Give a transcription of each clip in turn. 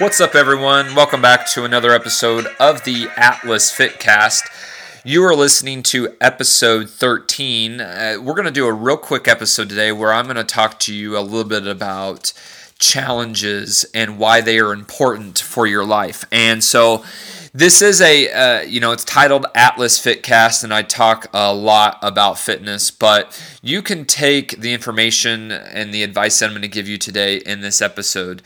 What's up, everyone? Welcome back to another episode of the Atlas Fitcast. You are listening to episode 13. Uh, we're going to do a real quick episode today where I'm going to talk to you a little bit about challenges and why they are important for your life. And so, this is a uh, you know it's titled atlas fitcast and i talk a lot about fitness but you can take the information and the advice that i'm going to give you today in this episode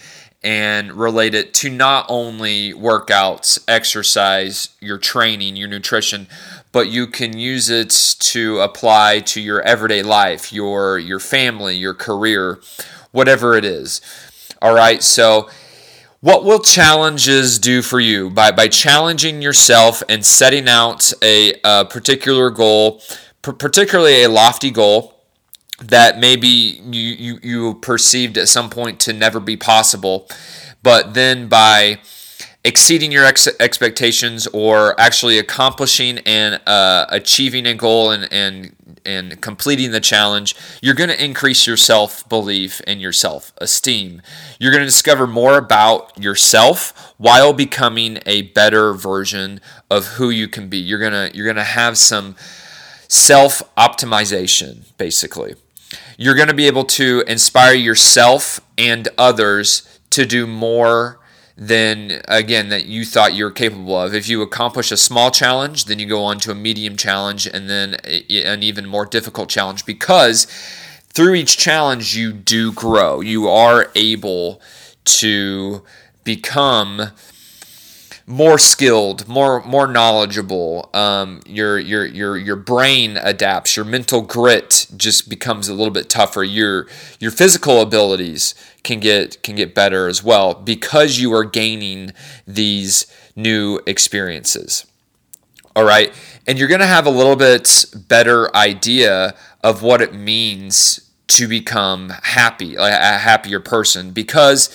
and relate it to not only workouts, exercise, your training, your nutrition, but you can use it to apply to your everyday life, your your family, your career, whatever it is. All right? So what will challenges do for you by by challenging yourself and setting out a, a particular goal, particularly a lofty goal? That maybe you, you, you perceived at some point to never be possible, but then by exceeding your ex- expectations or actually accomplishing and uh, achieving a goal and, and and completing the challenge, you're going to increase your self belief and your self esteem. You're going to discover more about yourself while becoming a better version of who you can be. You're gonna you're gonna have some self optimization, basically you're going to be able to inspire yourself and others to do more than again that you thought you were capable of. If you accomplish a small challenge, then you go on to a medium challenge and then an even more difficult challenge because through each challenge you do grow. You are able to become more skilled, more more knowledgeable. Um, your your your your brain adapts. Your mental grit just becomes a little bit tougher. Your your physical abilities can get can get better as well because you are gaining these new experiences. All right, and you're going to have a little bit better idea of what it means to become happy, a happier person because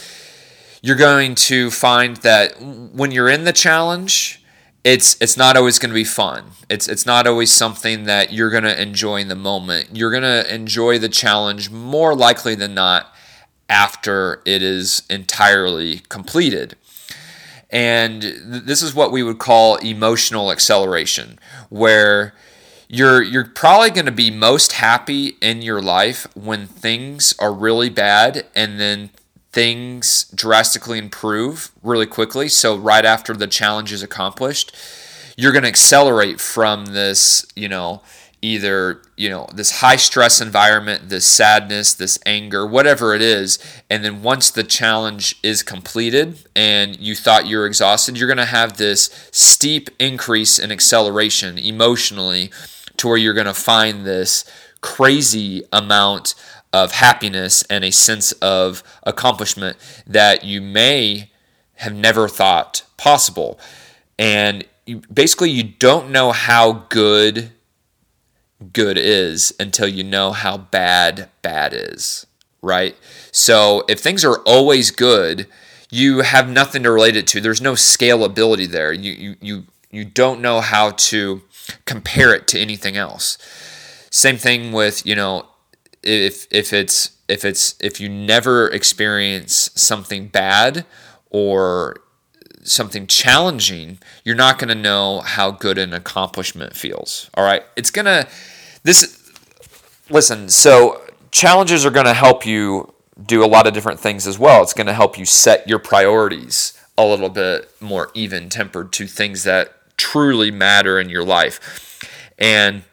you're going to find that when you're in the challenge, it's it's not always going to be fun. It's it's not always something that you're going to enjoy in the moment. You're going to enjoy the challenge more likely than not after it is entirely completed. And th- this is what we would call emotional acceleration, where you're you're probably going to be most happy in your life when things are really bad and then things drastically improve really quickly. So right after the challenge is accomplished, you're going to accelerate from this, you know, either, you know, this high stress environment, this sadness, this anger, whatever it is, and then once the challenge is completed and you thought you're exhausted, you're going to have this steep increase in acceleration emotionally to where you're going to find this crazy amount of happiness and a sense of accomplishment that you may have never thought possible. And you, basically, you don't know how good good is until you know how bad bad is, right? So if things are always good, you have nothing to relate it to. There's no scalability there. You you you you don't know how to compare it to anything else. Same thing with, you know, if if it's if it's if you never experience something bad or something challenging, you're not going to know how good an accomplishment feels. All right? It's going to this listen, so challenges are going to help you do a lot of different things as well. It's going to help you set your priorities a little bit more even tempered to things that truly matter in your life. And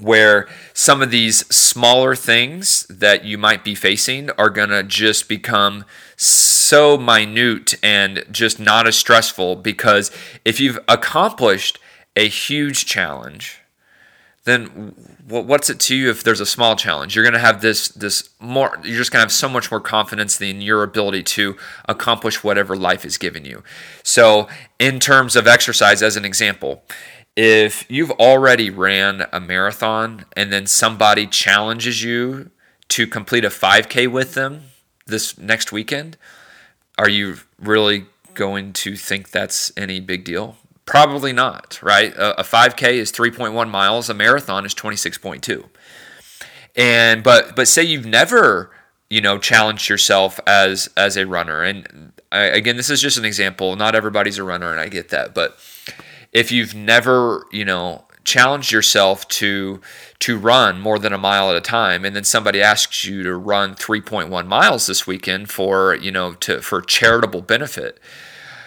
where some of these smaller things that you might be facing are going to just become so minute and just not as stressful because if you've accomplished a huge challenge then what's it to you if there's a small challenge? You're going to have this this more you're just going to have so much more confidence in your ability to accomplish whatever life is giving you. So in terms of exercise as an example if you've already ran a marathon and then somebody challenges you to complete a 5K with them this next weekend, are you really going to think that's any big deal? Probably not, right? A, 5K is 3.1 miles, a marathon is 26.2. And but but say you've never, you know, challenged yourself as as a runner and I, again, this is just an example. Not everybody's a runner, and I get that. But if you've never, you know, challenged yourself to to run more than a mile at a time, and then somebody asks you to run 3.1 miles this weekend for, you know, to for charitable benefit,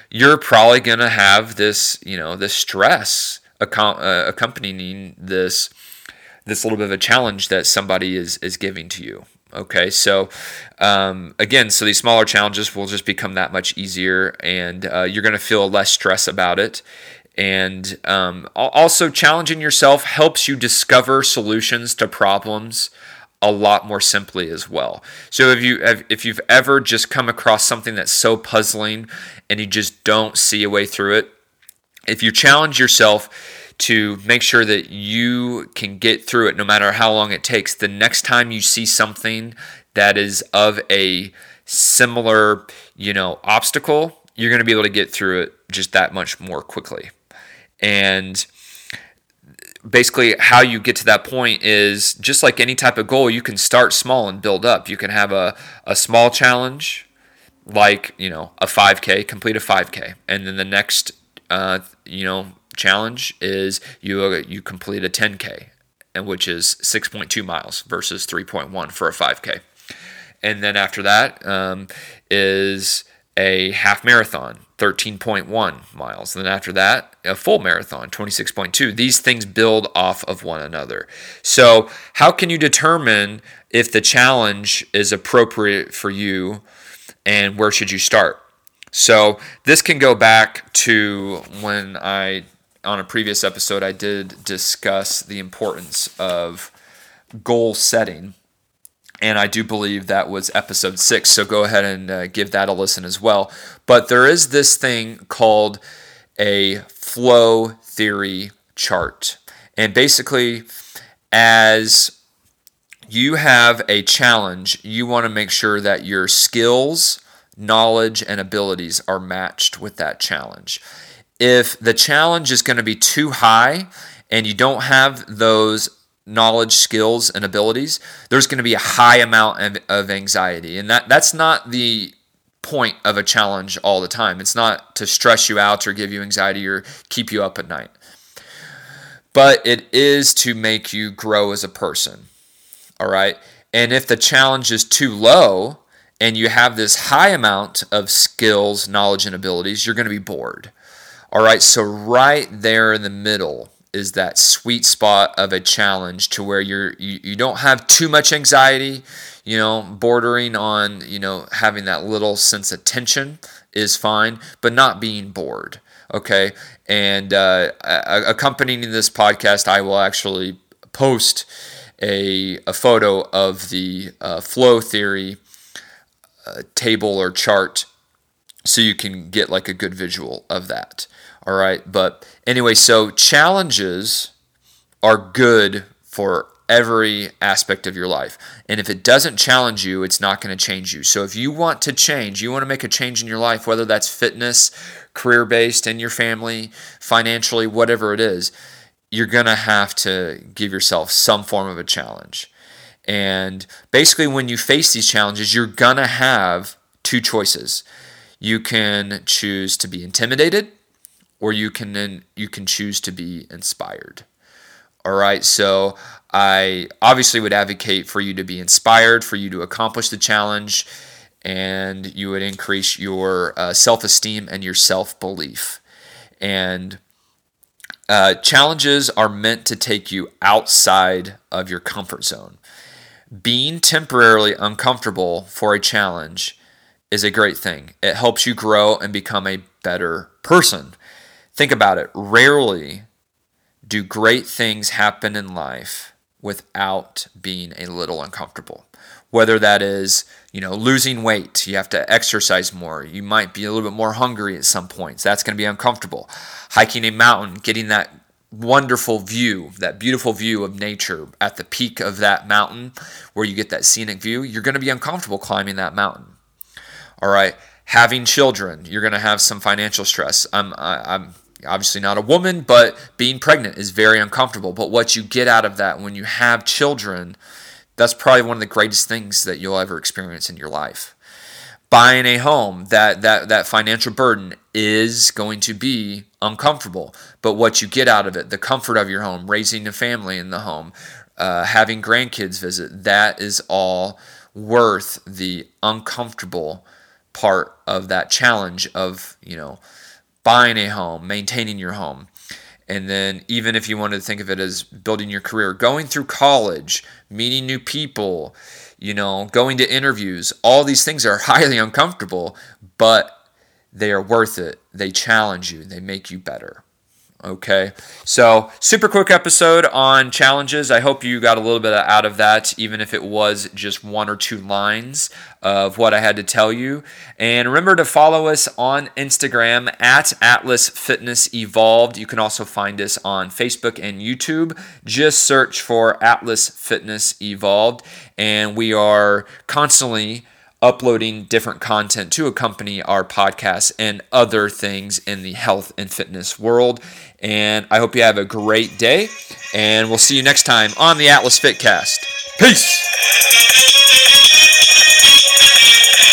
you're probably going to have this, you know, this stress uh, accompanying this this little bit of a challenge that somebody is is giving to you. Okay, so um, again, so these smaller challenges will just become that much easier, and uh, you're going to feel less stress about it. And um, also, challenging yourself helps you discover solutions to problems a lot more simply as well. So if you if you've ever just come across something that's so puzzling and you just don't see a way through it, if you challenge yourself to make sure that you can get through it no matter how long it takes. The next time you see something that is of a similar, you know, obstacle, you're going to be able to get through it just that much more quickly. And basically how you get to that point is just like any type of goal, you can start small and build up. You can have a, a small challenge like, you know, a 5K, complete a 5K. And then the next, uh, you know, challenge is you uh, you complete a 10k, and which is 6.2 miles versus 3.1 for a 5k. And then after that um, is a half marathon, 13.1 miles. And then after that, a full marathon, 26.2. These things build off of one another. So, how can you determine if the challenge is appropriate for you and where should you start? So, this can go back to when I on a previous episode, I did discuss the importance of goal setting. And I do believe that was episode six. So go ahead and uh, give that a listen as well. But there is this thing called a flow theory chart. And basically, as you have a challenge, you want to make sure that your skills, knowledge, and abilities are matched with that challenge if the challenge is going to be too high and you don't have those knowledge, skills, and abilities, there's going to be a high amount of, of anxiety. And that, that's not the point of a challenge all the time. It's not to stress you out or give you anxiety or keep you up at night. But it is to make you grow as a person. All right. And if the challenge is too low and you have this high amount of skills, knowledge, and abilities, you're going to be bored. All right, so right there in the middle is that sweet spot of a challenge to where you're you, you don't have too much anxiety, you know, bordering on, you know, having that little sense of tension is fine, but not being bored. Okay. And uh, accompanying this podcast, I will actually post a, a photo of the uh, flow theory uh, table or chart so you can get like a good visual of that. All right. But anyway, so challenges are good for every aspect of your life. And if it doesn't challenge you, it's not going to change you. So if you want to change, you want to make a change in your life, whether that's fitness, career based, in your family, financially, whatever it is, you're going to have to give yourself some form of a challenge. And basically, when you face these challenges, you're going to have two choices. You can choose to be intimidated or you can then you can choose to be inspired. All right, so I obviously would advocate for you to be inspired, for you to accomplish the challenge, and you would increase your uh, self esteem and your self belief. And uh, challenges are meant to take you outside of your comfort zone. Being temporarily uncomfortable for a challenge is a great thing. It helps you grow and become a better person. Think about it. Rarely do great things happen in life without being a little uncomfortable. Whether that is, you know, losing weight, you have to exercise more, you might be a little bit more hungry at some points. That's going to be uncomfortable. Hiking a mountain, getting that wonderful view, that beautiful view of nature at the peak of that mountain where you get that scenic view, you're going to be uncomfortable climbing that mountain. All right, having children, you're going to have some financial stress. I'm I, I'm obviously not a woman, but being pregnant is very uncomfortable. But what you get out of that when you have children, that's probably one of the greatest things that you'll ever experience in your life. buying a home, that that that financial burden is going to be uncomfortable. But what you get out of it, the comfort of your home, raising a family in the home, uh, having grandkids visit, that is all worth the uncomfortable part of that challenge of you know buying a home, maintaining your home. And then, even if you wanted to think of it as building your career, going through college, meeting new people, you know, going to interviews, all these things are highly uncomfortable, but they are worth it. They challenge you, they make you better. Okay, so super quick episode on challenges. I hope you got a little bit out of that, even if it was just one or two lines of what I had to tell you. And remember to follow us on Instagram at Atlas Fitness Evolved. You can also find us on Facebook and YouTube. Just search for Atlas Fitness Evolved, and we are constantly uploading different content to accompany our podcast and other things in the health and fitness world. And I hope you have a great day, and we'll see you next time on the Atlas Fitcast. Peace.